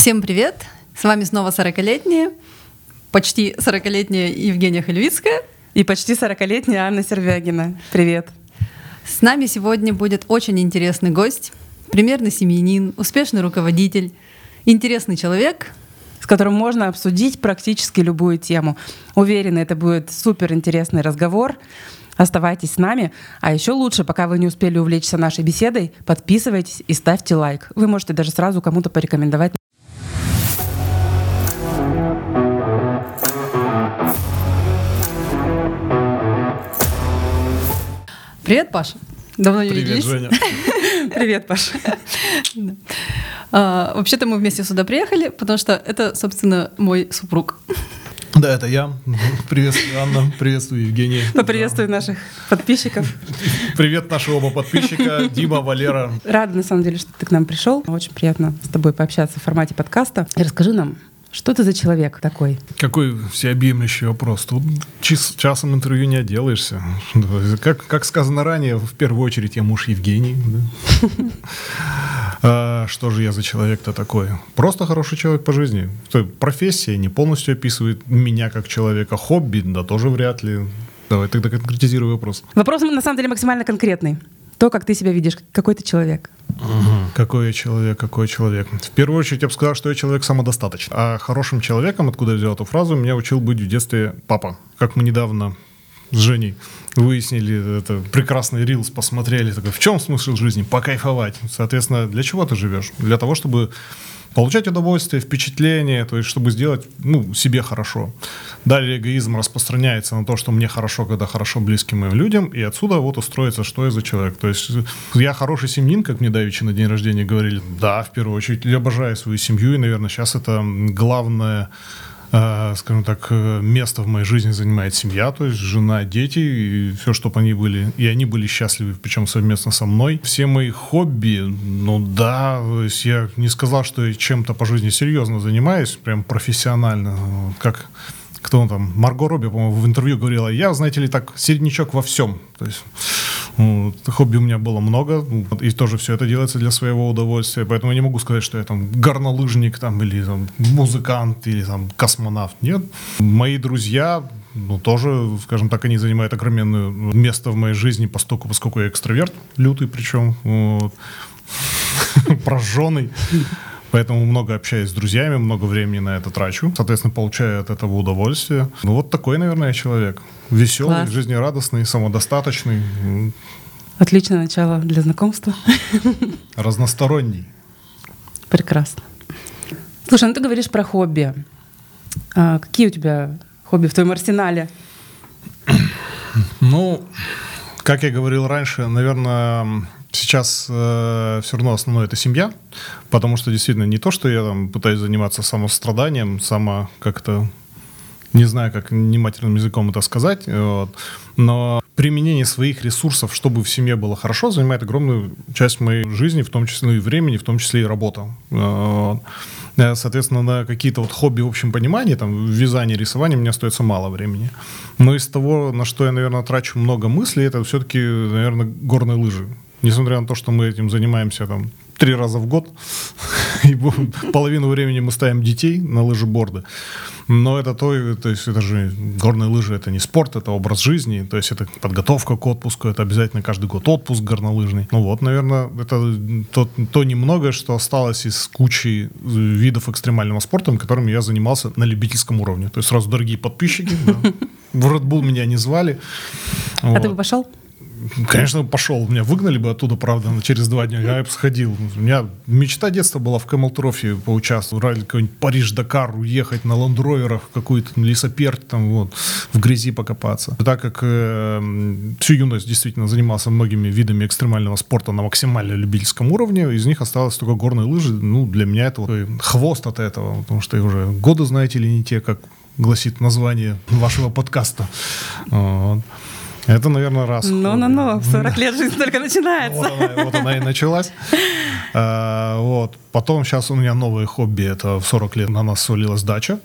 Всем привет! С вами снова 40-летняя, почти 40-летняя Евгения Хельвицкая. И почти 40-летняя Анна Сервягина. Привет! С нами сегодня будет очень интересный гость, примерный семьянин, успешный руководитель, интересный человек, с которым можно обсудить практически любую тему. Уверена, это будет супер интересный разговор. Оставайтесь с нами. А еще лучше, пока вы не успели увлечься нашей беседой, подписывайтесь и ставьте лайк. Вы можете даже сразу кому-то порекомендовать. Привет, Паша. Давно не Привет, виделись. Женя. Привет, Паша. А, Вообще-то мы вместе сюда приехали, потому что это, собственно, мой супруг. Да, это я. Приветствую, Анна. Приветствую, Евгений. Поприветствую наших подписчиков. Привет, наши оба подписчика. Дима, Валера. Рада, на самом деле, что ты к нам пришел. Очень приятно с тобой пообщаться в формате подкаста. И расскажи нам, что ты за человек такой? Какой всеобъемлющий вопрос. Тут час- часом интервью не отделаешься. Как, как сказано ранее, в первую очередь я муж Евгений. А, Что же я за человек-то такой? Просто хороший человек по жизни. Профессия не полностью описывает меня как человека. Хобби, да тоже вряд ли. Давай тогда конкретизируй вопрос. Вопрос на самом деле максимально конкретный. То, как ты себя видишь, какой ты человек. Какой я человек, какой человек. В первую очередь я бы сказал, что я человек самодостаточный. А хорошим человеком, откуда я взял эту фразу, меня учил быть в детстве папа. Как мы недавно с Женей выяснили, это прекрасный рилс посмотрели, такой, в чем смысл жизни? Покайфовать. Соответственно, для чего ты живешь? Для того, чтобы получать удовольствие, впечатление, то есть чтобы сделать ну, себе хорошо. Далее эгоизм распространяется на то, что мне хорошо, когда хорошо близким моим людям, и отсюда вот устроится, что я за человек. То есть я хороший семьянин, как мне давеча на день рождения говорили. Да, в первую очередь, я обожаю свою семью, и, наверное, сейчас это главное э, скажем так, э, место в моей жизни занимает семья, то есть жена, дети, и все, чтобы они были, и они были счастливы, причем совместно со мной. Все мои хобби, ну да, то есть я не сказал, что я чем-то по жизни серьезно занимаюсь, прям профессионально, Вот как кто он там, Марго Робби, по-моему, в интервью говорила, я, знаете ли, так, середнячок во всем. То есть хобби у меня было много, вот, и тоже все это делается для своего удовольствия, поэтому я не могу сказать, что я там горнолыжник там, или там, музыкант, или там космонавт. Нет. Мои друзья, ну, тоже, скажем так, они занимают огроменное место в моей жизни, поскольку, поскольку я экстраверт, лютый причем, прожженный. Поэтому много общаюсь с друзьями, много времени на это трачу. Соответственно, получаю от этого удовольствие. Ну, вот такой, наверное, человек. Веселый, Класс. жизнерадостный, самодостаточный, Отличное начало для знакомства. разносторонний. Прекрасно. Слушай, ну ты говоришь про хобби. А какие у тебя хобби в твоем арсенале? Ну, как я говорил раньше, наверное, сейчас все равно основное это семья, потому что действительно не то, что я там пытаюсь заниматься самостраданием, само как-то не знаю, как нематерным языком это сказать, вот, но применение своих ресурсов, чтобы в семье было хорошо, занимает огромную часть моей жизни, в том числе и времени, в том числе и работа. Вот. Э, Соответственно, на какие-то вот хобби в общем понимании, там, вязание, рисование, мне остается мало времени. Но из того, на что я, наверное, трачу много мыслей, это все-таки, наверное, горные лыжи. Несмотря на то, что мы этим занимаемся там три раза в год, и половину времени мы ставим детей на лыжеборды. Но это то, то есть это же горные лыжи, это не спорт, это образ жизни, то есть это подготовка к отпуску, это обязательно каждый год отпуск горнолыжный. Ну вот, наверное, это то, то немногое, что осталось из кучи видов экстремального спорта, которыми я занимался на любительском уровне. То есть сразу дорогие подписчики, в Red Bull меня не звали. А Вот. ты бы пошел? Конечно, пошел. Меня выгнали бы оттуда, правда, но через два дня. Я бы сходил. У меня мечта детства была в Camel Trophy поучаствовать. Ради какой-нибудь Париж-Дакар уехать на ландроверах в какую-то лесоперть, там вот, в грязи покопаться. Так как э, всю юность действительно занимался многими видами экстремального спорта на максимально любительском уровне, из них осталось только горные лыжи. Ну, для меня это вот хвост от этого, потому что уже годы, знаете ли, не те, как гласит название вашего подкаста. Вот. Это, наверное, раз. Ну-ну-ну, в 40 лет жизнь только начинается. Вот она, вот она и началась. А, вот. Потом сейчас у меня новое хобби. Это в 40 лет на нас свалилась дача.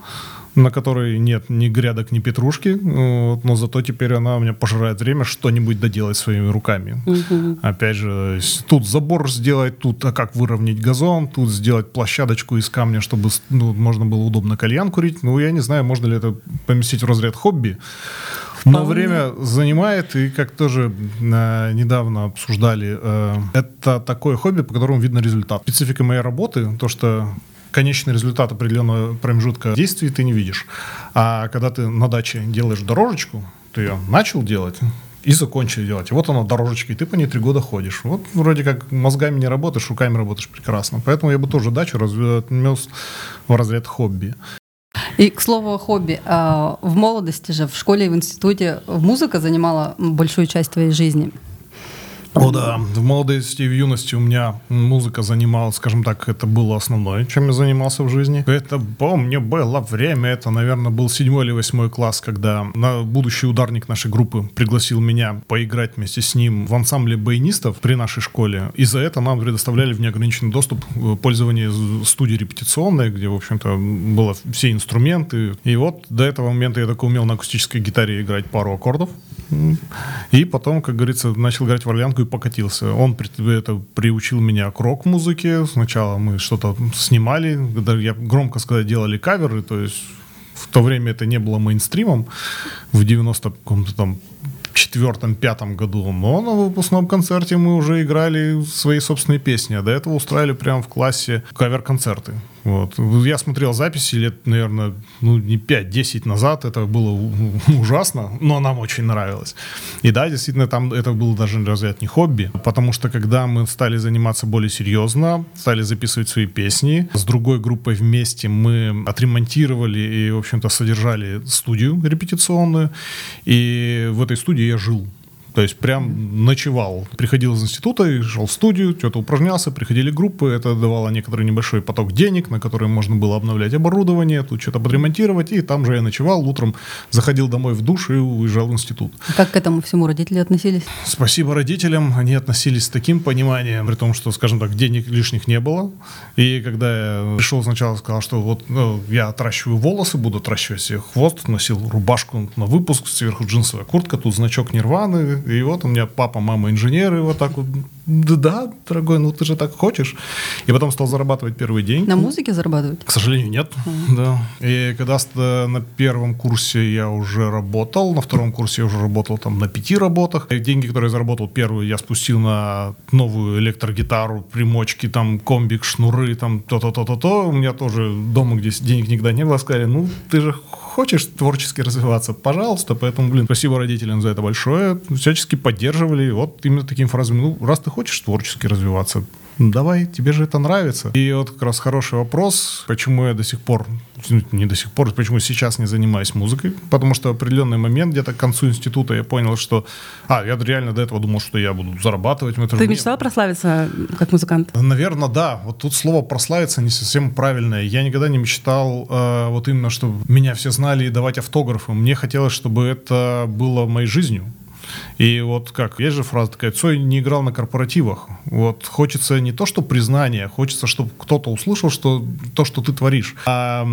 на которой нет ни грядок, ни петрушки, вот, но зато теперь она у меня пожирает время что-нибудь доделать своими руками. Мгм. Опять же, тут забор сделать, тут а как выровнять газон, тут сделать площадочку из камня, чтобы ну, можно было удобно кальян курить. Ну, я не знаю, можно ли это поместить в разряд хобби. Но время занимает, и как тоже э, недавно обсуждали, э, это такое хобби, по которому видно результат. Специфика моей работы, то, что конечный результат определенного промежутка действий ты не видишь. А когда ты на даче делаешь дорожечку, ты ее начал делать, и закончили делать. И вот она, дорожечка, и ты по ней три года ходишь. Вот вроде как мозгами не работаешь, руками работаешь прекрасно. Поэтому я бы тоже дачу разве- отнес в разряд хобби. И, к слову, о хобби. А, В молодости же, в школе и в институте музыка занимала большую часть твоей жизни. О да, в молодости и в юности у меня музыка занимала, скажем так, это было основное, чем я занимался в жизни. Это, помню, было время, это, наверное, был седьмой или восьмой класс, когда на будущий ударник нашей группы пригласил меня поиграть вместе с ним в ансамбле баянистов при нашей школе. И за это нам предоставляли в неограниченный доступ э, пользование студии репетиционной, где, в общем-то, было все инструменты. И вот до этого момента я только умел на акустической гитаре играть пару аккордов. И потом, как говорится, начал играть в орлянку и покатился. Он это приучил меня к рок-музыке. Сначала мы что-то снимали, я громко сказать делали каверы, то есть в то время это не было мейнстримом в 90 каком-то там четвертом-пятом году, но на выпускном концерте мы уже играли свои собственные песни, а до этого устраивали прямо в классе кавер-концерты. Вот. Я смотрел записи лет, наверное, ну, не 5-10 назад, это было ужасно, но нам очень нравилось. И да, действительно, там это было даже разряд не хобби, потому что когда мы стали заниматься более серьезно, стали записывать свои песни, с другой группой вместе мы отремонтировали и, в общем-то, содержали студию репетиционную, и в этой студии я жил. То есть прям ночевал. Приходил из института шел в студию, что-то упражнялся, приходили группы, это давало некоторый небольшой поток денег, на который можно было обновлять оборудование, тут что-то подремонтировать, и там же я ночевал, утром заходил домой в душ и уезжал в институт. Как к этому всему родители относились? Спасибо родителям, они относились с таким пониманием, при том, что, скажем так, денег лишних не было. И когда я пришел сначала, сказал, что вот ну, я отращиваю волосы, буду отращивать себе хвост, носил рубашку на выпуск, сверху джинсовая куртка, тут значок Нирваны, и вот у меня папа, мама инженеры, вот так вот, да, да, дорогой, ну ты же так хочешь. И потом стал зарабатывать первые деньги. На музыке зарабатывать? К сожалению, нет. Да. И когда ст- на первом курсе я уже работал, на втором курсе я уже работал там на пяти работах. И деньги, которые я заработал первые, я спустил на новую электрогитару, примочки, там комбик, шнуры, там то-то-то-то-то. У меня тоже дома, где денег никогда не было, сказали, ну ты же хочешь творчески развиваться, пожалуйста. Поэтому, блин, спасибо родителям за это большое. Всячески поддерживали. Вот именно такими фразами, ну, раз ты хочешь творчески развиваться, ну, давай, тебе же это нравится. И вот как раз хороший вопрос, почему я до сих пор, ну, не до сих пор, почему сейчас не занимаюсь музыкой, потому что в определенный момент, где-то к концу института я понял, что, а, я реально до этого думал, что я буду зарабатывать. Ты же мечтал прославиться как музыкант? Наверное, да. Вот тут слово прославиться не совсем правильное. Я никогда не мечтал э, вот именно, чтобы меня все знали и давать автографы. Мне хотелось, чтобы это было моей жизнью. И вот как, есть же фраза такая, Цой не играл на корпоративах. Вот хочется не то, что признание, хочется, чтобы кто-то услышал, что то, что ты творишь. А,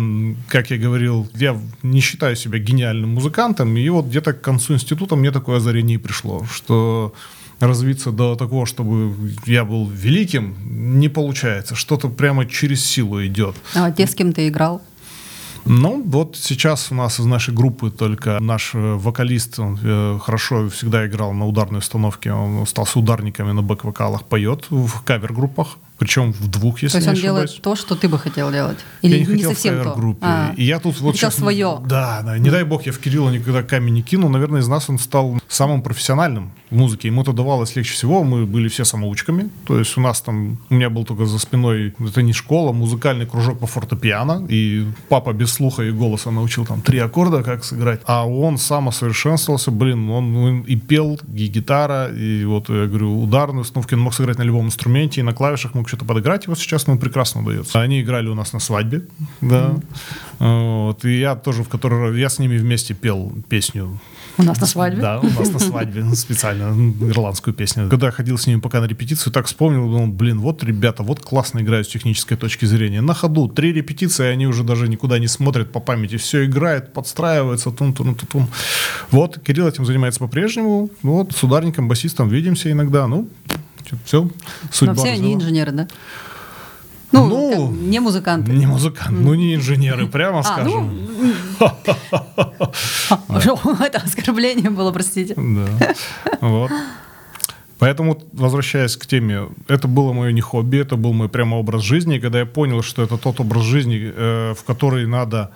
как я говорил, я не считаю себя гениальным музыкантом, и вот где-то к концу института мне такое озарение пришло, что развиться до такого, чтобы я был великим, не получается. Что-то прямо через силу идет. А те, с кем ты играл? Ну, вот сейчас у нас из нашей группы только наш э, вокалист, он э, хорошо всегда играл на ударной установке, он остался ударниками на бэк-вокалах, поет в кавер-группах, причем в двух, если То есть не он ошибаюсь. делает то, что ты бы хотел делать? я Или не хотел совсем в кавер-группе. А. И я тут вот сейчас... свое. Да, да. Не дай бог, я в Кирилла никогда камень не кину. Наверное, из нас он стал самым профессиональным в музыке. Ему это давалось легче всего. Мы были все самоучками. То есть у нас там... У меня был только за спиной... Это не школа, музыкальный кружок по фортепиано. И папа без слуха и голоса научил там три аккорда, как сыграть. А он сам усовершенствовался. Блин, он, он и пел, и гитара, и вот, я говорю, ударные установки. Он мог сыграть на любом инструменте, и на клавишах мог мог что-то подыграть, и вот сейчас ему прекрасно удается. Они играли у нас на свадьбе, да. Вот, и я тоже в который я с ними вместе пел песню У нас на свадьбе? Да, у нас на свадьбе специально ирландскую песню. Когда я ходил с ними пока на репетицию, так вспомнил, думал, блин, вот ребята, вот классно играют с технической точки зрения. На ходу три репетиции, они уже даже никуда не смотрят по памяти, все играет, подстраивается, тун тун тун тун Вот, Кирилл этим занимается по-прежнему. Вот, с ударником, басистом видимся иногда. Ну, все, судьба Но все развела. они инженеры, да? Ну, Ну, как, не музыканты. Не музыкант, ну не инженеры, прямо А, скажем. ну, это оскорбление было, простите. Да. Вот. Поэтому, возвращаясь к теме, это было мое не хобби, это был мой прямо образ жизни. И когда я понял, что это тот образ жизни, э, в который надо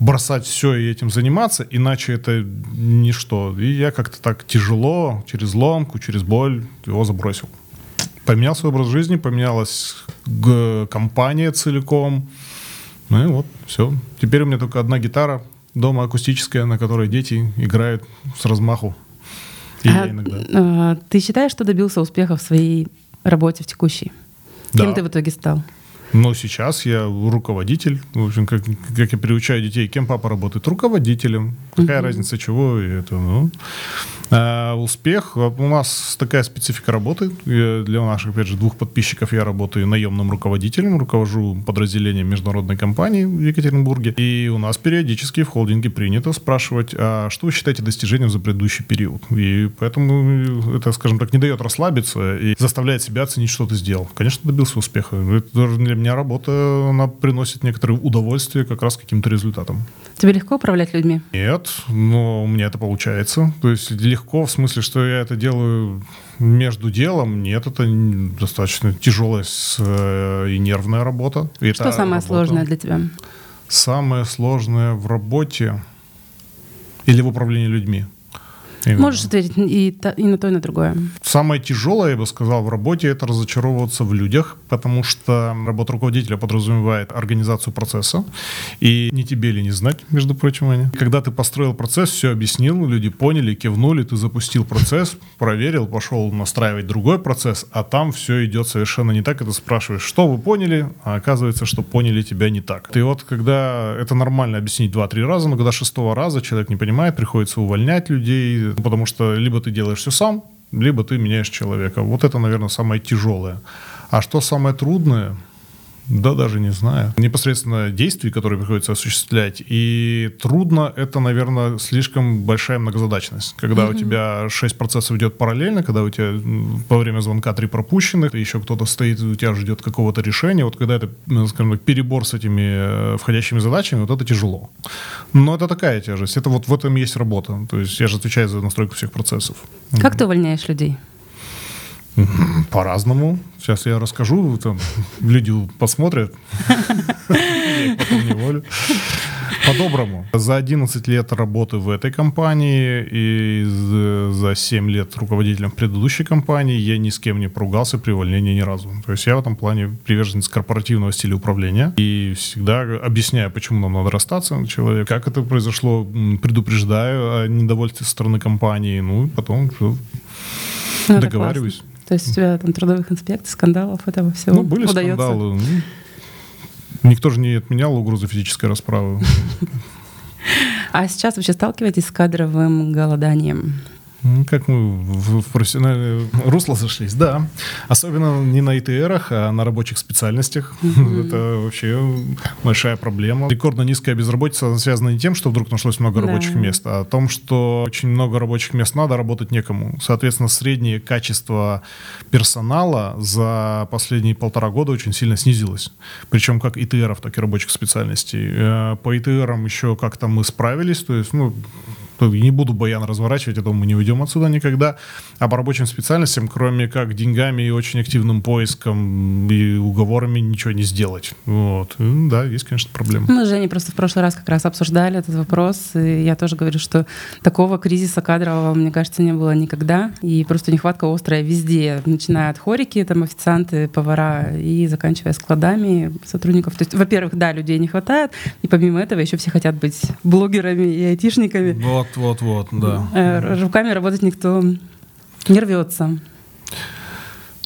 бросать все и этим заниматься, иначе это ничто. И я как-то так тяжело, через ломку, через боль его забросил. Поменялся образ жизни, поменялась компания целиком. Ну и вот, все. Теперь у меня только одна гитара дома акустическая, на которой дети играют с размаху. И А, я иногда. э, Ты считаешь, что добился успеха в своей работе в текущей? Кем Да. ты в итоге стал? Но сейчас я руководитель. В общем, как, как я приучаю детей, кем папа работает? Руководителем. Какая разница, чего и это, ну. А, успех. У нас такая специфика работы. Я Для наших, опять же, двух подписчиков я работаю наемным руководителем, руковожу подразделением международной компании в Екатеринбурге. И у нас периодически в холдинге принято спрашивать, а что вы считаете достижением за предыдущий период? И поэтому это, скажем так, не дает расслабиться и заставляет себя оценить, что ты сделал. Конечно, добился успеха. Это для меня работа, она приносит некоторое удовольствие как раз каким-то результатам. Тебе легко управлять людьми? Нет, но у меня это получается. То есть легко в смысле, что я это делаю между делом. Нет, это достаточно тяжелая э, и нервная работа. И Что самое работа. сложное для тебя? Самое сложное в работе или в управлении людьми? Именно. Можешь ответить и, и на то, и на другое. Самое тяжелое, я бы сказал, в работе это разочаровываться в людях, потому что работа руководителя подразумевает организацию процесса, и не тебе ли не знать, между прочим, Аня. Когда ты построил процесс, все объяснил, люди поняли, кивнули, ты запустил процесс, проверил, пошел настраивать другой процесс, а там все идет совершенно не так, и ты спрашиваешь, что вы поняли, а оказывается, что поняли тебя не так. И вот когда это нормально объяснить два-три раза, но когда шестого раза человек не понимает, приходится увольнять людей, потому что либо ты делаешь все сам, либо ты меняешь человека. Вот это, наверное, самое тяжелое. А что самое трудное? Да, даже не знаю. Непосредственно действий, которые приходится осуществлять. И трудно это, наверное, слишком большая многозадачность. Когда у тебя шесть процессов идет параллельно, когда у тебя во время звонка три пропущенных, и еще кто-то стоит, у тебя ждет какого-то решения. Вот когда это, скажем так, перебор с этими э, входящими задачами, вот это тяжело. Но это такая тяжесть. Это вот в этом есть работа. То есть я же отвечаю за настройку всех процессов. Как ты увольняешь людей? По-разному. Сейчас я расскажу, там люди посмотрят. Я их потом не волю. По-доброму. За 11 лет работы в этой компании и за 7 лет руководителем предыдущей компании я ни с кем не поругался при увольнении ни разу. То есть я в этом плане приверженец корпоративного стиля управления и всегда объясняю, почему нам надо расстаться человек, как это произошло, предупреждаю о недовольстве со стороны компании, ну и потом Ну, договариваюсь. классно. То есть у тебя там трудовых инспекций, скандалов, этого всего Ну, были удается? скандалы. ну, Никто же не отменял угрозу физической расправы. А сейчас вообще сталкиваетесь с кадровым голоданием? Ну, Как мы в, профессиональное русло зашлись, да. Особенно не на ИТРах, а на рабочих специальностях. Это вообще большая проблема. Рекордно низкая безработица связана не тем, что вдруг нашлось много Да. рабочих мест, а о том, что очень много рабочих мест надо, работать некому. Соответственно, среднее качество персонала за последние полтора года очень сильно снизилось. Причем как ИТРов, так и рабочих специальностей. Э, По ИТРам еще как-то мы справились, то есть, ну, то не буду баян разворачивать, я думаю, мы не уйдем отсюда никогда. А по рабочим специальностям, кроме как деньгами и очень активным поиском и уговорами, ничего не сделать. Вот. И, Да, есть, конечно, проблема. Мы с Женей просто в прошлый раз как раз обсуждали этот вопрос, и я тоже говорю, что такого кризиса кадрового, мне кажется, не было никогда, и просто нехватка острая везде, начиная от хорики, там официанты, повара и заканчивая складами сотрудников. То есть, во-первых, да, людей не хватает, и помимо этого еще все хотят быть блогерами и айтишниками. Вот, вот, вот, да. Э, Руками работать никто не рвется.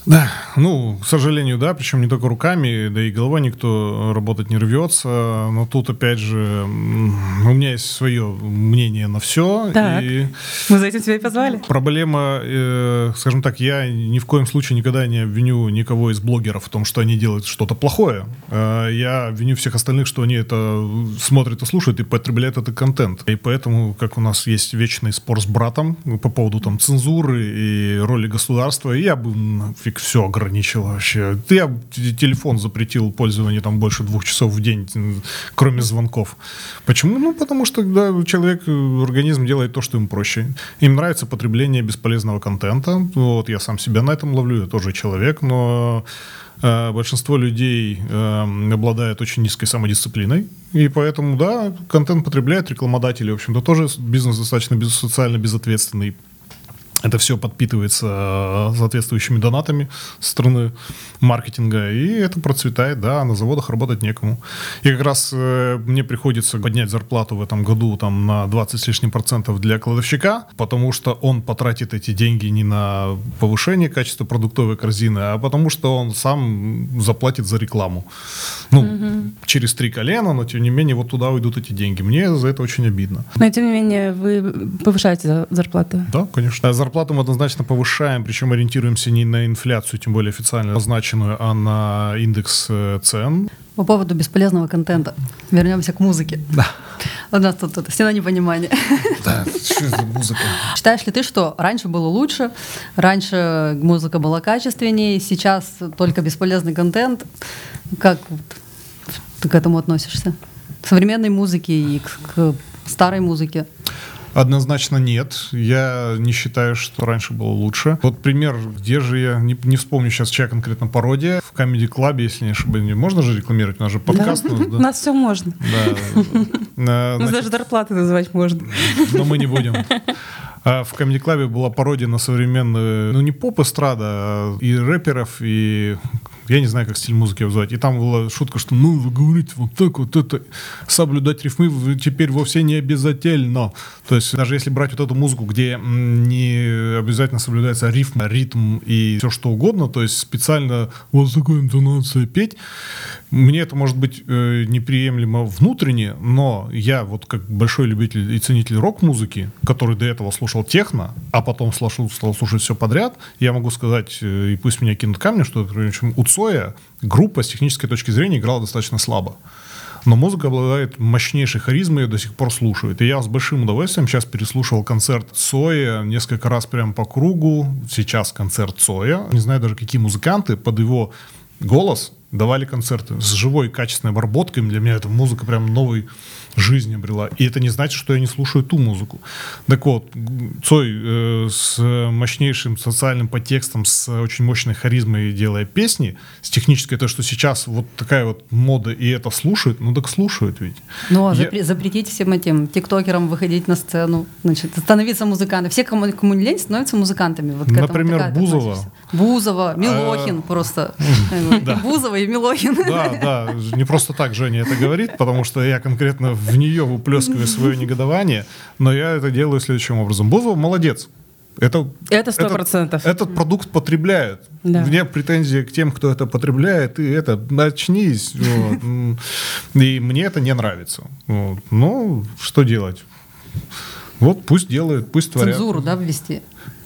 Да, ну, к сожалению, да, причем не только руками, да и головой никто работать не рвется. Но тут, опять же, у меня есть свое мнение на все. Так, и мы за этим тебя и позвали. Проблема, э, скажем так, я ни в коем случае никогда не обвиню никого из блогеров в том, что они делают что-то плохое. Э, я обвиню всех остальных, что они это смотрят и слушают и потребляют этот контент. И поэтому, как у нас есть вечный спор с братом по поводу там цензуры и роли государства, я бы нафиг все ограничил вообще. Я телефон запретил пользование там больше двух часов в день, кроме звонков. Почему? Ну, потому что да, человек, организм делает то, что ему проще. Им нравится потребление бесполезного контента. Вот я сам себя на этом ловлю, я тоже человек, но э, большинство людей э, обладает очень низкой самодисциплиной, и поэтому, да, контент потребляют рекламодатели, в общем-то, тоже бизнес достаточно социально безответственный. Это все подпитывается э, соответствующими донатами со стороны маркетинга, и это процветает, да, на заводах работать некому. И как раз э, мне приходится поднять зарплату в этом году там на 20 с лишним процентов для кладовщика, потому что он потратит эти деньги не на повышение качества продуктовой корзины, а потому что он сам заплатит за рекламу. Ну, угу. Через три колена, но тем не менее вот туда уйдут эти деньги. Мне за это очень обидно. Но тем не менее вы повышаете зарплату? Да, конечно. Зарплату мы однозначно повышаем, причем ориентируемся не на инфляцию, тем более официально назначенную, а на индекс э, цен. По поводу бесполезного контента. Вернемся к музыке. Да. У нас тут, тут стена непонимания. Да, что за музыка? Считаешь ли ты, что раньше было лучше, раньше музыка была качественнее, сейчас только бесполезный контент? Как ты к этому относишься? К современной музыке и к, к старой музыке? Однозначно нет. Я не считаю, что раньше было лучше. Вот пример, где же я, не, не вспомню сейчас, чья конкретно пародия. В Comedy Club, если не ошибаюсь, можно же рекламировать? У нас же подкаст. Да. У нас все можно. Да. Ну, даже зарплаты называть можно. Но мы не будем. А в Comedy Club была пародия на современную, ну не поп-эстрада, а и рэперов, и я не знаю, как стиль музыки назвать. И там была шутка, что ну, вы говорите вот так вот это, соблюдать рифмы теперь вовсе не обязательно. То есть даже если брать вот эту музыку, где не обязательно соблюдается рифм, ритм и все что угодно, то есть специально вот такой интонация петь, мне это может быть э, неприемлемо внутренне, но я вот как большой любитель и ценитель рок-музыки, который до этого слушал техно, а потом слушал, стал слушать все подряд, я могу сказать, э, и пусть меня кинут камни, что, например, у Цоя группа с технической точки зрения играла достаточно слабо. Но музыка обладает мощнейшей харизмой, ее до сих пор слушают. И я с большим удовольствием сейчас переслушивал концерт Цоя несколько раз прям по кругу. Сейчас концерт Цоя. Не знаю даже, какие музыканты под его голос давали концерты с живой качественной обработкой. Для меня эта музыка прям новый жизнь обрела. И это не значит, что я не слушаю ту музыку. Так вот, Цой э, с мощнейшим социальным подтекстом, с очень мощной харизмой делая песни, с технической, то, что сейчас вот такая вот мода, и это слушают, ну так слушают ведь. Ну, а я... запретить всем этим тиктокерам выходить на сцену, значит, становиться музыкантами. Все, кому, кому не лень, становятся музыкантами. Вот Например, Бузова. Бузова, Милохин а... просто. Бузова и Милохин. Да, да, не просто так Женя это говорит, потому что я конкретно в нее выплескиваю свое негодование, но я это делаю следующим образом. Бузова молодец. Это это сто процентов. Этот, этот продукт потребляет. Да. Мне претензии к тем, кто это потребляет, и это начнись. Вот. И мне это не нравится. Вот. Ну, что делать? Вот пусть делают, пусть творят. Цензуру, да, ввести?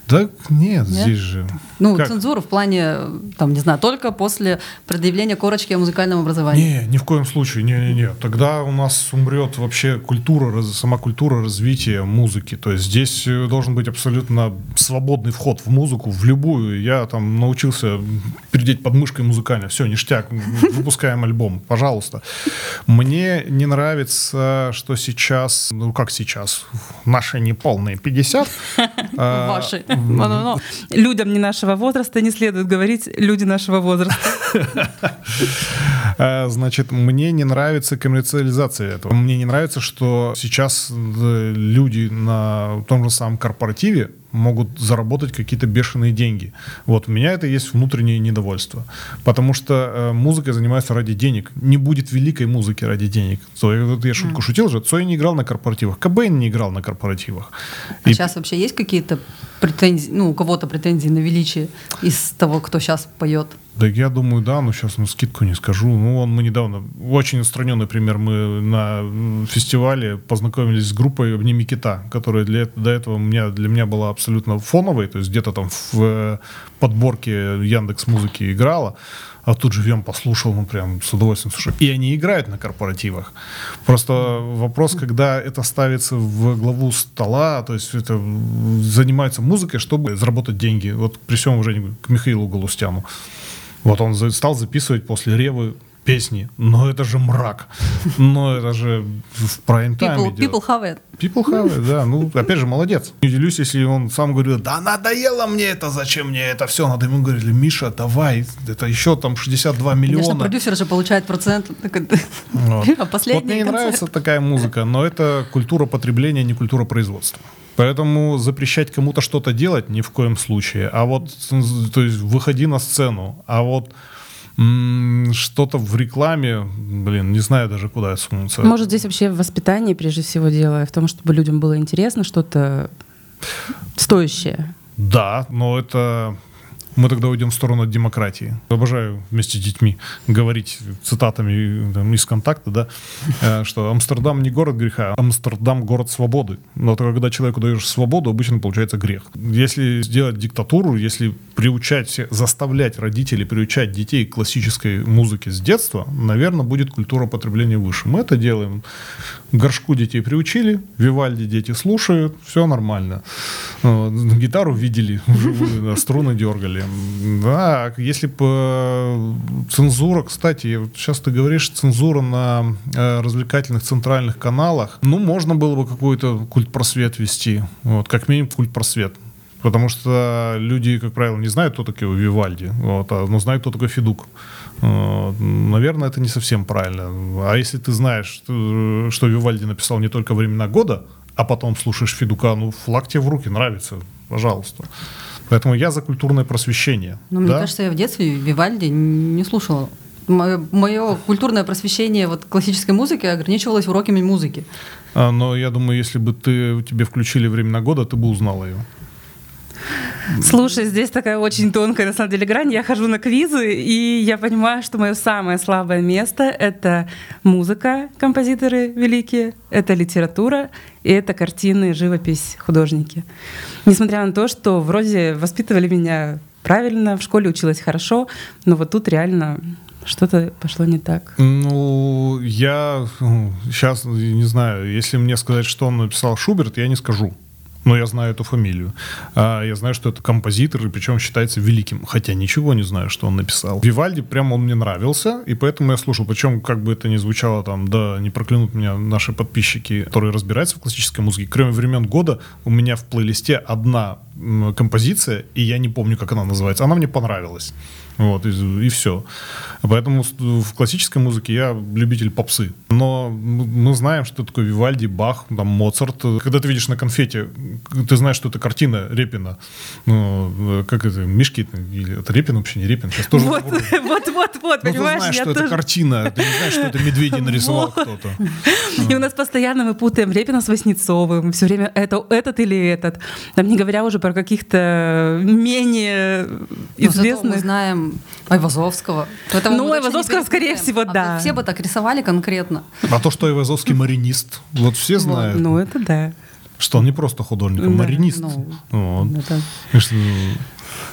Да нет, нет? здесь же. Ну, как? цензура в плане, там, не знаю, только после предъявления корочки о музыкальном образовании. Не, ни в коем случае, не, не, не. Тогда у нас умрет вообще культура, сама культура развития музыки. То есть здесь э, должен быть абсолютно свободный вход в музыку, в любую. Я там научился передеть под мышкой музыкально. Все, ништяк, выпускаем альбом, пожалуйста. Мне не нравится, что сейчас, ну как сейчас, наши неполные 50. Ваши людям не нашего возраста не следует говорить люди нашего возраста. А, значит, мне не нравится коммерциализация этого. Мне не нравится, что сейчас э, люди на том же самом корпоративе могут заработать какие-то бешеные деньги. Вот у меня это есть внутреннее недовольство, потому что э, музыкой занимается ради денег. Не будет великой музыки ради денег. Цой, я шутку mm. шутил же, Цой не играл на корпоративах, Кобейн не играл на корпоративах. А И... сейчас вообще есть какие-то претензии, ну у кого-то претензии на величие из того, кто сейчас поет? Да я думаю, да, но сейчас ну, скидку не скажу. Ну, он, мы недавно, очень отстраненный пример, мы на фестивале познакомились с группой «Обними кита», которая для, до этого меня, для меня была абсолютно фоновой, то есть где-то там в э, подборке Яндекс Музыки играла, а тут живем послушал, ну прям с удовольствием слушаю. И они играют на корпоративах. Просто вопрос, когда это ставится в главу стола, то есть это занимается музыкой, чтобы заработать деньги. Вот при всем уважении к Михаилу Галустяну. Вот он стал записывать после Ревы песни, но это же мрак, но это же в прайм-тайм people, идет. people have it. People have it, да. Ну, опять же, молодец. Не удивлюсь, если он сам говорит, да надоело мне это, зачем мне это все? Надо ему говорить, Миша, давай, это еще там 62 миллиона. Конечно, продюсер же получает процент. Вот. А вот мне не нравится такая музыка, но это культура потребления, не культура производства. Поэтому запрещать кому-то что-то делать ни в коем случае. А вот, то есть, выходи на сцену. А вот что-то в рекламе, блин, не знаю даже, куда сунуться. Может, здесь вообще в воспитании, прежде всего, дело в том, чтобы людям было интересно что-то стоящее. Да, но это мы тогда уйдем в сторону от демократии. Обожаю вместе с детьми говорить цитатами там, из контакта, да, э, что Амстердам не город греха, Амстердам город свободы. Но то, когда человеку даешь свободу, обычно получается грех. Если сделать диктатуру, если приучать, заставлять родителей приучать детей к классической музыке с детства, наверное, будет культура потребления выше. Мы это делаем. Горшку детей приучили, Вивальди дети слушают, все нормально. Гитару видели, струны дергали. Да, если бы э, цензура, кстати, сейчас ты говоришь, цензура на э, развлекательных центральных каналах, ну, можно было бы какой-то культ-просвет вести, вот, как минимум культ-просвет. Потому что люди, как правило, не знают, кто такой Вивальди, вот, а, но знают, кто такой Федук. Наверное, это не совсем правильно. А если ты знаешь, что Вивальди написал не только «Времена года», а потом слушаешь Федука, ну, флаг тебе в руки нравится, пожалуйста. Поэтому я за культурное просвещение. Ну, мне кажется, я в детстве Вивальди не слушала. Мое, мое культурное просвещение вот классической музыки ограничивалось уроками музыки. А, но я думаю, если бы ты, тебе включили времена года, ты бы узнала ее. Слушай, здесь такая очень тонкая, на самом деле, грань. Я хожу на квизы, и я понимаю, что мое самое слабое место — это музыка, композиторы великие, это литература, и это картины, живопись, художники. Несмотря на то, что вроде воспитывали меня правильно, в школе училась хорошо, но вот тут реально что-то пошло не так. Ну, я сейчас не знаю, если мне сказать, что он написал Шуберт, я не скажу но я знаю эту фамилию. А, я знаю, что это композитор, и причем считается великим, хотя ничего не знаю, что он написал. Вивальди прям он мне нравился, и поэтому я слушал. Причем, как бы это ни звучало там, да, не проклянут меня наши подписчики, которые разбираются в классической музыке, кроме времен года у меня в плейлисте одна композиция, и я не помню, как она называется. Она мне понравилась. Вот, и, и все. Поэтому в классической музыке я любитель попсы. Но мы знаем, что такое Вивальди, Бах, там, Моцарт. Когда ты видишь на конфете, ты знаешь, что это картина Репина. Ну, как это, Мишки, или это Репин вообще, не Репин. Сейчас тоже вот, вот, вот, вот, Но понимаешь? ты знаешь, что тоже... это картина, ты не знаешь, что это медведи нарисовал кто-то. И у нас постоянно мы путаем Репина с Васнецовым. Все время это, этот или этот. Там не говоря уже про каких-то менее известных. мы знаем Айвазовского. Поэтому ну, Айвазовского, скорее всего, а да. Все бы так рисовали конкретно. А то, что Айвазовский маринист, вот все знают. Ну, это да. Что он не просто художник, а маринист. Ну, вот. это...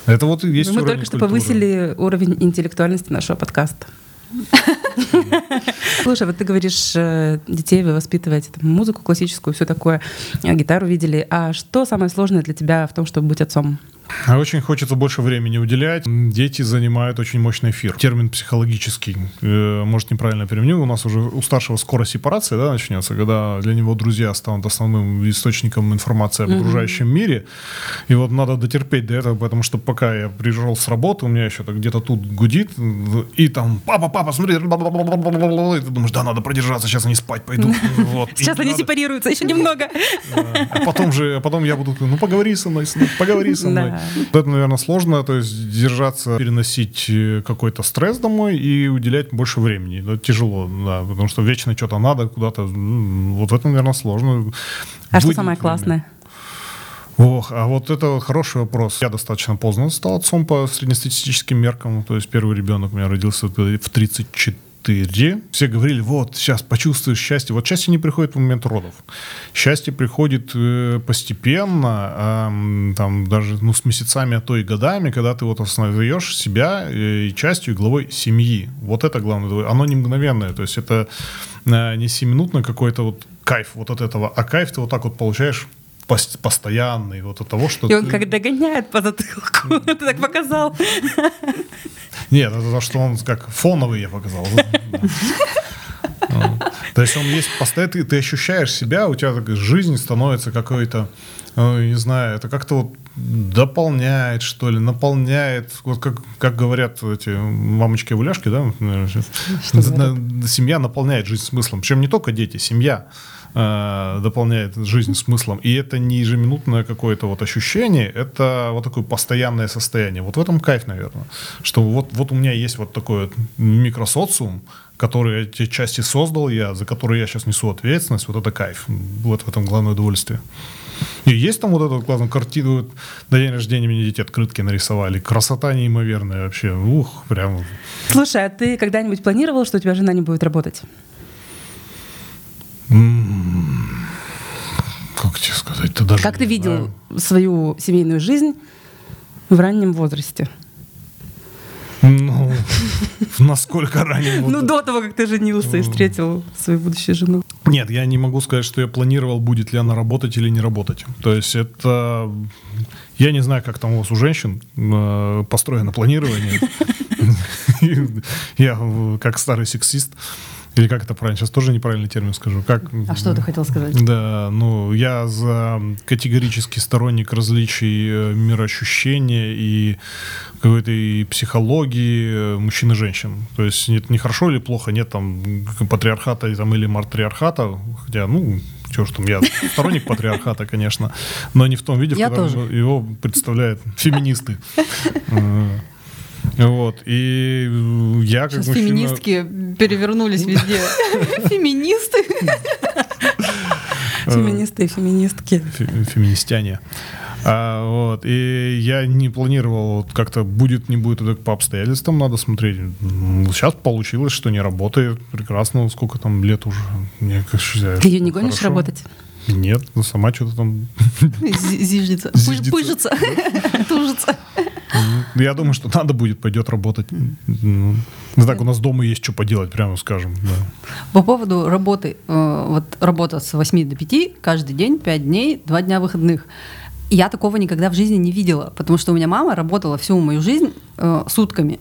это вот и есть Мы только что повысили уровень интеллектуальности нашего подкаста. Слушай, вот ты говоришь, э, детей вы воспитываете там, музыку классическую, все такое, э, гитару видели. А что самое сложное для тебя в том, чтобы быть отцом? А Очень хочется больше времени уделять. Дети занимают очень мощный эфир. Термин психологический, э, может, неправильно применю. У нас уже у старшего скоро сепарация да, начнется, когда для него друзья станут основным источником информации об окружающем мире. И вот надо дотерпеть до этого, потому что пока я пришел с работы, у меня еще где-то тут гудит, и там, папа, папа, смотри, и ты думаешь, да, надо продержаться, сейчас они спать пойдут. Вот. И Сейчас они надо- сепарируются, еще немного. а потом же, а потом я буду, ну поговори со мной, поговори со мной. Это, наверное, сложно, то есть держаться, переносить э, какой-то стресс домой и уделять больше времени. Это тяжело, да, потому что вечно что-то надо, куда-то, вот это, наверное, сложно. А что самое классное? Ох, а вот это хороший вопрос. Я достаточно поздно стал отцом по среднестатистическим меркам. То есть первый ребенок у меня родился в 34. Все говорили, вот, сейчас почувствуешь счастье. Вот счастье не приходит в момент родов. Счастье приходит э, постепенно, м, там даже ну, с месяцами, а то и годами, когда ты вот осознаешь себя э, и частью, и главой семьи. Вот это главное. Оно не мгновенное. То есть это э, не семинутно какой-то вот кайф вот от этого, а кайф ты вот так вот получаешь постоянный вот от того, что И он ты- как догоняет по затылку. Ты так показал. Нет, это то, что он как фоновый я показал. То есть он есть постоянно, ты, ты ощущаешь себя, у тебя жизнь становится какой-то, э, не знаю, это как-то вот дополняет, что ли, наполняет, вот как, как говорят эти мамочки-гуляшки, да, семья наполняет жизнь смыслом, причем не только дети, семья э, дополняет жизнь смыслом, и это не ежеминутное какое-то вот ощущение, это вот такое постоянное состояние. Вот в этом кайф, наверное, что вот, вот у меня есть вот такой вот микросоциум, который эти части создал я, за который я сейчас несу ответственность, вот это кайф, вот в этом главное удовольствие. И есть там вот эта вот картина, вот на день рождения мне дети открытки нарисовали, красота неимоверная вообще, ух, прям Слушай, а ты когда-нибудь планировал, что у тебя жена не будет работать? Как тебе сказать, ты даже Как ты видел знаю. свою семейную жизнь в раннем возрасте? Ну, насколько ранее. Ну, до того, как ты женился и встретил свою будущую жену. Нет, я не могу сказать, что я планировал, будет ли она работать или не работать. То есть это... Я не знаю, как там у вас у женщин э, построено планирование. Я как старый сексист, или как это правильно, сейчас тоже неправильный термин скажу. Как, А что ты хотел сказать? Да, ну я за категорический сторонник различий э, мироощущения и какой-то и психологии э, мужчин и женщин. То есть нет, не хорошо или плохо, нет там патриархата там, или матриархата, хотя, ну, чего ж там, я сторонник патриархата, конечно, но не в том виде, в Я котором тоже. его представляют феминисты. Вот, и э, я как Сейчас мужчина... феминистки перевернулись везде. Феминисты? Э, Феминисты и феминистки. фе- феминистяне. А, вот, и я не планировал, вот как-то будет, не будет, это по обстоятельствам надо смотреть. Сейчас получилось, что не работает. Прекрасно, сколько там лет уже. Мне как считаю, Ты ее не гонишь хорошо. работать? Нет, ну сама что-то там... Зиждется. Пыжится. Тужится. Ну, Я думаю, что надо будет, пойдет работать. Ну, ну так, у нас дома есть что поделать, прямо скажем. По поводу работы. э, Вот работа с 8 до 5, каждый день, 5 дней, 2 дня выходных. Я такого никогда в жизни не видела, потому что у меня мама работала всю мою жизнь э, сутками.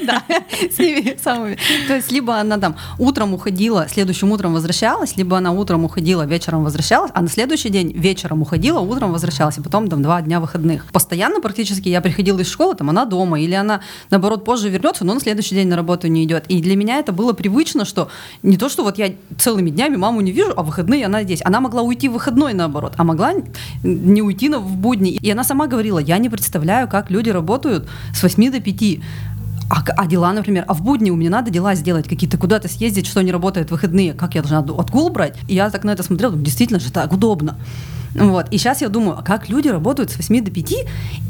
Да, с ними самыми. То есть либо она там утром уходила, следующим утром возвращалась, либо она утром уходила, вечером возвращалась, а на следующий день вечером уходила, утром возвращалась, и потом там два дня выходных. Постоянно практически я приходила из школы, там она дома, или она, наоборот, позже вернется, но на следующий день на работу не идет. И для меня это было привычно, что не то, что вот я целыми днями маму не вижу, а выходные она здесь. Она могла уйти в выходной, наоборот, а могла не уйти в будни. И она сама говорила, я не представляю, как люди работают с 8 до 5. А, а дела, например, а в будни у меня надо дела сделать какие-то, куда-то съездить, что не работает в выходные, как я должна отгул брать? И я так на это смотрела, действительно же так удобно. Вот. И сейчас я думаю, а как люди работают с 8 до 5,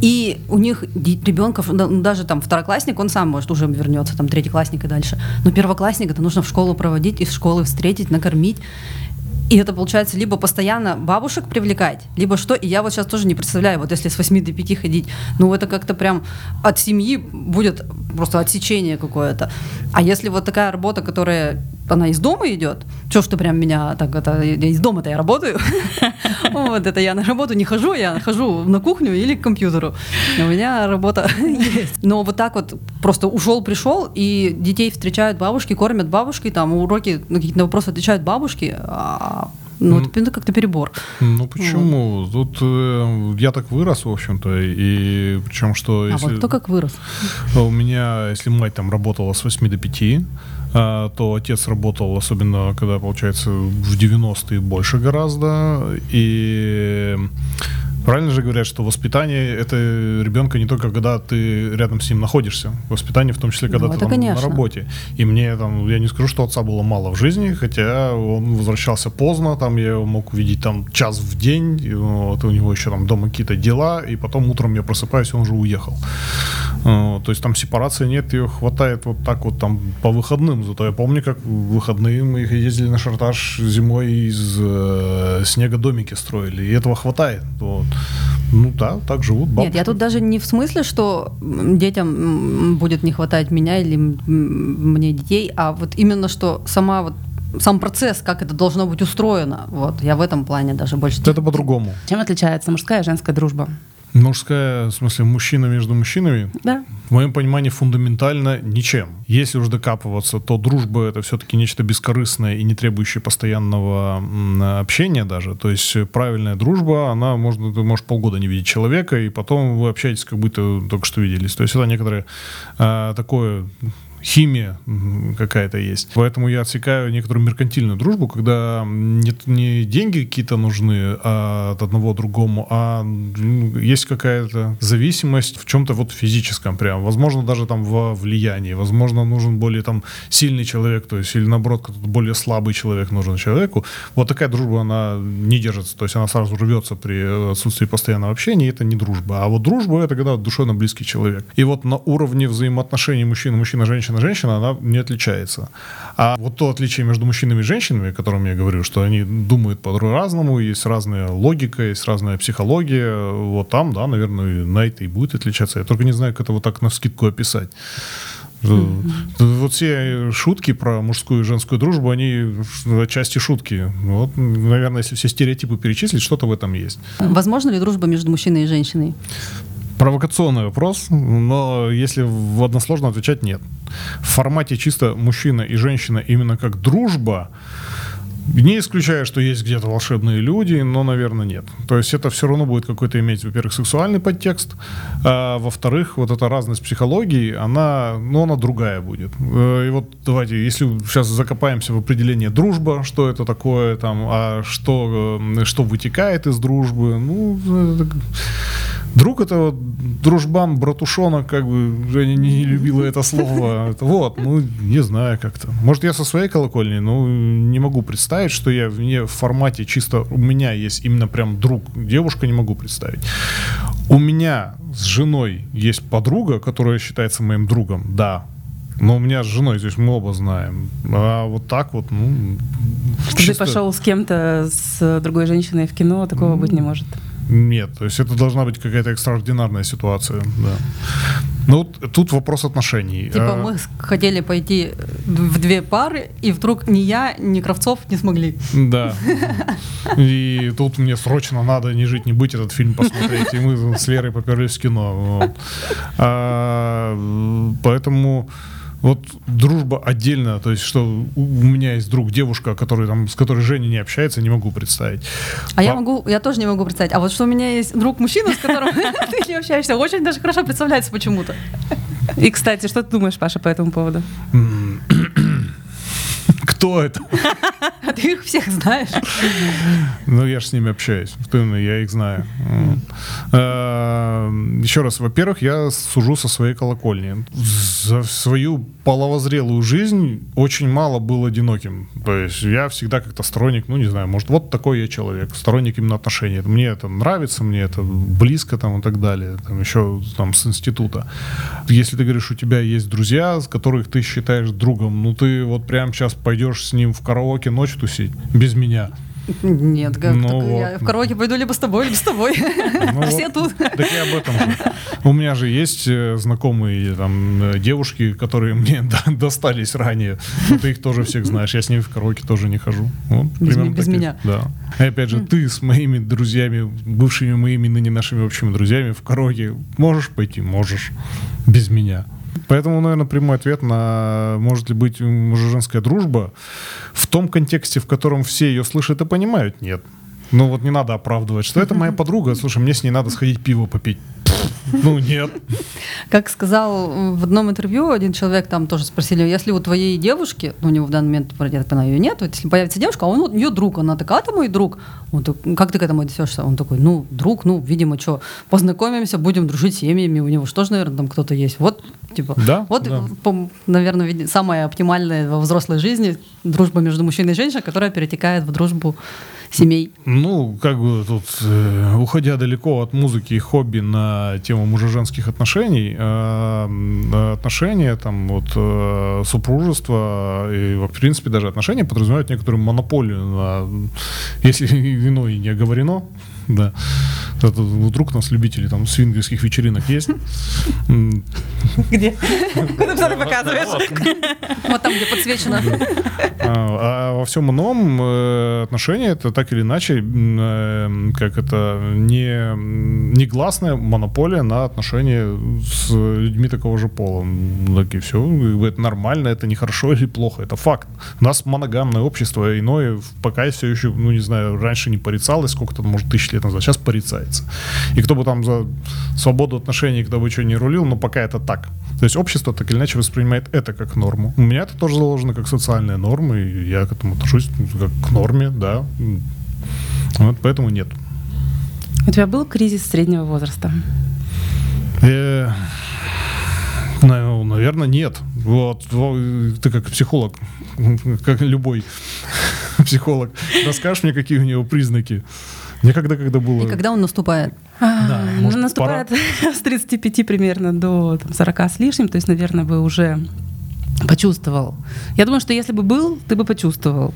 и у них да, ну, даже там второклассник, он сам, может, уже вернется, там третьеклассник и дальше. Но первоклассник это нужно в школу проводить, из школы встретить, накормить. И это получается либо постоянно бабушек привлекать, либо что. И я вот сейчас тоже не представляю, вот если с 8 до 5 ходить, ну это как-то прям от семьи будет просто отсечение какое-то. А если вот такая работа, которая она из дома идет. Что, что прям меня так это из дома-то я работаю. Вот это я на работу не хожу, я хожу на кухню или к компьютеру. У меня работа есть. Но вот так вот просто ушел, пришел, и детей встречают бабушки, кормят бабушки, там уроки, на какие-то вопросы отвечают бабушки, а ну, это, это как-то перебор. Ну, почему? Вот. Тут э, я так вырос, в общем-то, и причем что... А если, вот кто как вырос? У меня, если мать там работала с 8 до 5, а, то отец работал, особенно когда, получается, в 90-е больше гораздо, и Правильно же говорят, что воспитание это ребенка не только когда ты рядом с ним находишься, воспитание в том числе, когда ну, ты там на работе. И мне там, я не скажу, что отца было мало в жизни, хотя он возвращался поздно, там я его мог увидеть там час в день, вот, у него еще там дома какие-то дела, и потом утром я просыпаюсь, и он уже уехал. То есть там сепарации нет, ее хватает вот так вот там по выходным. Зато я помню, как в выходные мы ездили на шартаж зимой из э, снега домики строили, и этого хватает. Вот. Ну да, так живут бабушки. Нет, я тут даже не в смысле, что детям будет не хватать меня или мне детей, а вот именно что сама вот сам процесс, как это должно быть устроено. Вот, я в этом плане даже больше... Это по-другому. Чем отличается мужская и женская дружба? Мужская, в смысле, мужчина между мужчинами? Да. В моем понимании фундаментально ничем. Если уж докапываться, то дружба это все-таки нечто бескорыстное и не требующее постоянного общения даже. То есть правильная дружба, она можно, ты можешь полгода не видеть человека, и потом вы общаетесь, как будто только что виделись. То есть это некоторое а, такое химия какая-то есть. Поэтому я отсекаю некоторую меркантильную дружбу, когда не, не деньги какие-то нужны а от одного другому, а есть какая-то зависимость в чем-то вот физическом прям. Возможно, даже там во влиянии. Возможно, нужен более там сильный человек, то есть или наоборот, более слабый человек нужен человеку. Вот такая дружба, она не держится. То есть она сразу рвется при отсутствии постоянного общения, и это не дружба. А вот дружба — это когда душевно близкий человек. И вот на уровне взаимоотношений мужчина, мужчина, женщина, женщина-женщина, она не отличается. А вот то отличие между мужчинами и женщинами, о котором я говорю, что они думают по-разному, есть разная логика, есть разная психология, вот там, да, наверное, на это и будет отличаться. Я только не знаю, как это вот так на скидку описать. Mm-hmm. Вот все шутки про мужскую и женскую дружбу, они отчасти шутки. Вот, наверное, если все стереотипы перечислить, что-то в этом есть. Возможно ли дружба между мужчиной и женщиной? Провокационный вопрос, но если в односложно отвечать нет. В формате чисто мужчина и женщина именно как дружба, не исключаю, что есть где-то волшебные люди, но, наверное, нет. То есть это все равно будет какой-то иметь, во-первых, сексуальный подтекст, а во-вторых, вот эта разность психологии, она, ну, она другая будет. Э, и вот давайте, если сейчас закопаемся в определение дружба, что это такое, там, а что, э, что вытекает из дружбы, ну, Друг это вот дружбан, братушонок, как бы Женя не любила это слово. Вот, ну, не знаю как-то. Может, я со своей колокольни, но не могу представить, что я вне в формате чисто у меня есть именно прям друг. Девушка не могу представить. У меня с женой есть подруга, которая считается моим другом, да. Но у меня с женой, здесь мы оба знаем. А вот так вот, ну... Что чисто... ты пошел с кем-то, с другой женщиной в кино, такого быть не может. Нет, то есть это должна быть какая-то экстраординарная ситуация, да. Ну, тут вопрос отношений. Типа а, мы хотели пойти в две пары, и вдруг ни я, ни Кравцов не смогли. Да. И тут мне срочно надо не жить, не быть этот фильм посмотреть, и мы с Лерой поперлись в кино. Вот. А, поэтому вот дружба отдельно, то есть что у меня есть друг, девушка, который, там, с которой Женя не общается, не могу представить. А По... я могу, я тоже не могу представить. А вот что у меня есть друг мужчина, с которым ты не общаешься, очень даже хорошо представляется почему-то. И, кстати, что ты думаешь, Паша, по этому поводу? Кто это? А ты их всех знаешь. Ну, я же с ними общаюсь. Я их знаю. Эм, Еще раз, во-первых, я сужу со своей колокольни. За свою половозрелую жизнь очень мало был одиноким. То есть я всегда как-то сторонник, ну, не знаю, может, вот такой я человек, сторонник именно отношений. Мне это нравится, мне это близко там и так далее. Там еще там с института. Если ты говоришь, у тебя есть друзья, с которых ты считаешь другом, ну, ты вот прямо сейчас пойдешь с ним в караоке ночь тусить без меня. Нет, как, Ну вот. я в караоке пойду либо с тобой, либо с тобой. Ну Все вот. тут. Так я об этом же. У меня же есть э, знакомые там э, девушки, которые мне до- достались ранее. Но ты их тоже всех знаешь. Я с ними в караоке тоже не хожу. Вот, Без примерно без меня. Да. И опять же, ты с моими друзьями, бывшими моими, ныне нашими общими друзьями в караоке можешь пойти? Можешь. Без меня. Поэтому, наверное, прямой ответ на может ли быть мужа-женская дружба в том контексте, в котором все ее слышат и понимают, нет. Ну вот не надо оправдывать, что это моя подруга, слушай, мне с ней надо сходить пиво попить. Ну нет. Как сказал в одном интервью один человек, там тоже спросили, если у твоей девушки, ну, у него в данный момент, я так понимаю, ее нет, вот если появится девушка, а он, у нее друг, она такая, а ты мой друг. Он так, «Ну, как ты к этому отнесешься? Он такой, ну, друг, ну, видимо, что, познакомимся, будем дружить с семьями, у него же тоже, наверное, там кто-то есть. Вот, типа, Да, вот, да. по- наверное, самая оптимальная во взрослой жизни дружба между мужчиной и женщиной, которая перетекает в дружбу семей. Ну, как бы тут, э, уходя далеко от музыки и хобби на тему мужа-женских отношений, м, отношения, там, вот, э, супружество и, в принципе, даже отношения подразумевают некоторую монополию на, если ино и не оговорено, да. Это вдруг у нас любители там свингерских вечеринок есть. Где? Куда ты показываешь? Вот там, где подсвечено. А а во всем ином э, отношения это так или иначе, э, как это, не, негласная монополия на отношения с людьми такого же пола. Так и все. Это нормально, это не хорошо или плохо, это факт. У нас моногамное общество, иное пока все еще, ну не знаю, раньше не порицалось, сколько-то, может, тысяч лет назад, сейчас порицается. И кто бы там за свободу отношений, кто бы что не рулил, но пока это так. То есть общество так или иначе воспринимает это как норму. У меня это тоже заложено как социальная норма, и я к этому отношусь ну, как к норме, да. Вот поэтому нет. У тебя был кризис среднего возраста? Э, ну, наверное, нет. Вот, во- ты как психолог, как любой психолог, расскажешь мне, какие у него признаки? Никогда, когда было... И когда он наступает? Да, Ну, может, наступает с 35 примерно до там, 40 с лишним, то есть, наверное, вы уже почувствовал. Я думаю, что если бы был, ты бы почувствовал.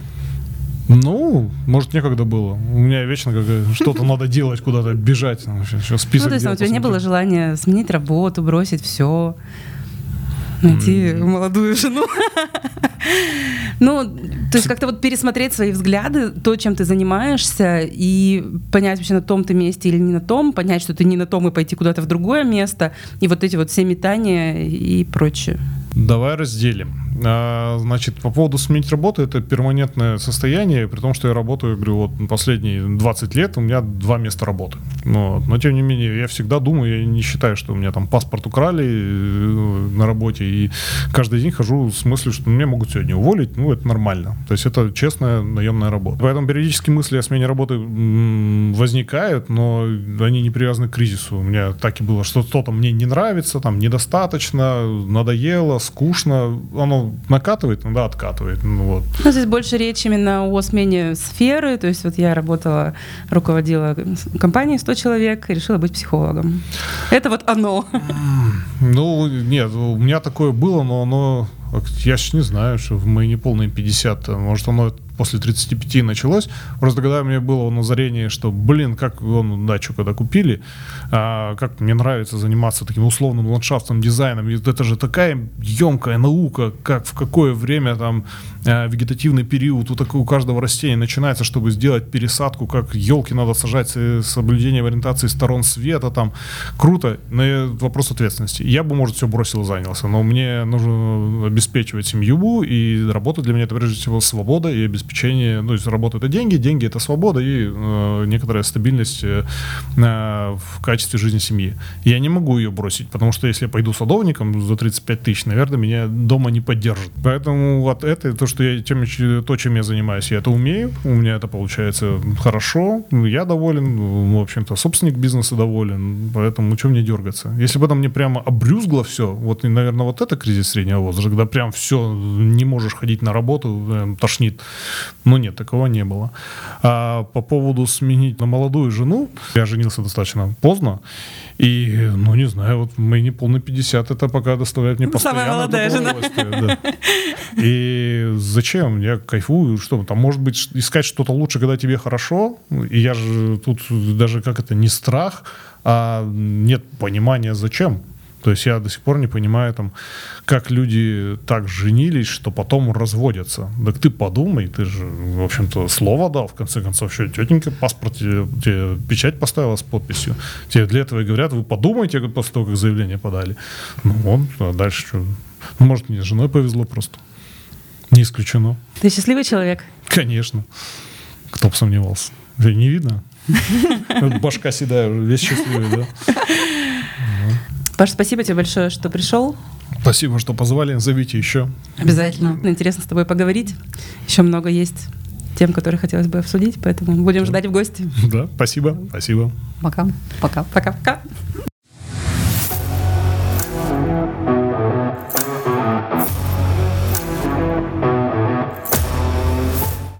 Ну, может, некогда было. У меня вечно что-то надо делать, куда-то бежать. Сейчас список ну, то есть дел у тебя не было желания сменить работу, бросить все, найти молодую жену. Ну, то есть как-то вот пересмотреть свои взгляды, то, чем ты занимаешься, и понять вообще на том ты месте или не на том, понять, что ты не на том и пойти куда-то в другое место, и вот эти вот все метания и прочее. Давай разделим. А, значит, по поводу сменить работу, это перманентное состояние, при том, что я работаю, говорю, вот последние 20 лет у меня два места работы. Вот. Но, тем не менее, я всегда думаю, я не считаю, что у меня там паспорт украли э, на работе, и каждый день хожу с мыслью, что меня могут сегодня уволить, ну, это нормально. То есть это честная наемная работа. Поэтому периодически мысли о смене работы возникают, но они не привязаны к кризису. У меня так и было, что что-то мне не нравится, там, недостаточно, надоело, скучно. Оно накатывает, иногда откатывает. Ну, вот. Ну, здесь больше речь именно о смене сферы. То есть вот я работала, руководила компанией 100 человек и решила быть психологом. Это вот оно. Ну, нет, у меня такое было, но оно, я ж не знаю, что в мои неполные 50, может, оно после 35 началось. Просто когда у меня было назарение, что, блин, как вон дачу когда купили, а, как мне нравится заниматься таким условным ландшафтным дизайном. И это же такая емкая наука, как в какое время там а, вегетативный период у, такого, у каждого растения начинается, чтобы сделать пересадку, как елки надо сажать с соблюдением ориентации сторон света, там круто, но вопрос ответственности. Я бы, может, все бросил и занялся, но мне нужно обеспечивать семью, и работа для меня это прежде всего свобода и обеспечение, ну, то есть работа это деньги, деньги это свобода и э, некоторая стабильность э, в качестве жизни семьи. Я не могу ее бросить, потому что если я пойду садовником за 35 тысяч, наверное, меня дома не поддержат. Поэтому вот это, то, что я, тем, то, чем я занимаюсь, я это умею, у меня это получается хорошо, я доволен, в общем-то, собственник бизнеса доволен, поэтому что мне дергаться? Если бы это мне прямо обрюзгло все, вот, наверное, вот это кризис среднего возраста, когда прям все, не можешь ходить на работу, тошнит, Ну нет, такого не было. А по поводу сменить на молодую жену, я женился достаточно поздно, и, ну не знаю, вот мы не полный 50, это пока доставляет мне Самая постоянно молодая жена. удовольствие, да. И зачем? Я кайфую, что там, может быть, искать что-то лучше, когда тебе хорошо, и я же тут даже как это, не страх, а нет понимания зачем. То есть я до сих пор не понимаю, там, как люди так женились, что потом разводятся. Так ты подумай, ты же, в общем-то, слово дал, в конце концов, что тетенька паспорт тебе, тебе печать поставила с подписью. Тебе для этого и говорят, вы подумайте после того, как заявление подали. Ну, он, а дальше что? Ну, может, мне с женой повезло просто. Не исключено. Ты счастливый человек? Конечно. Кто бы сомневался. Не видно? Башка седая, весь счастливый, да? Паш, спасибо тебе большое, что пришел. Спасибо, что позвали. Зовите еще. Обязательно. Интересно с тобой поговорить. Еще много есть тем, которые хотелось бы обсудить, поэтому будем да. ждать в гости. Да, спасибо, спасибо. Пока. Пока. Пока-пока.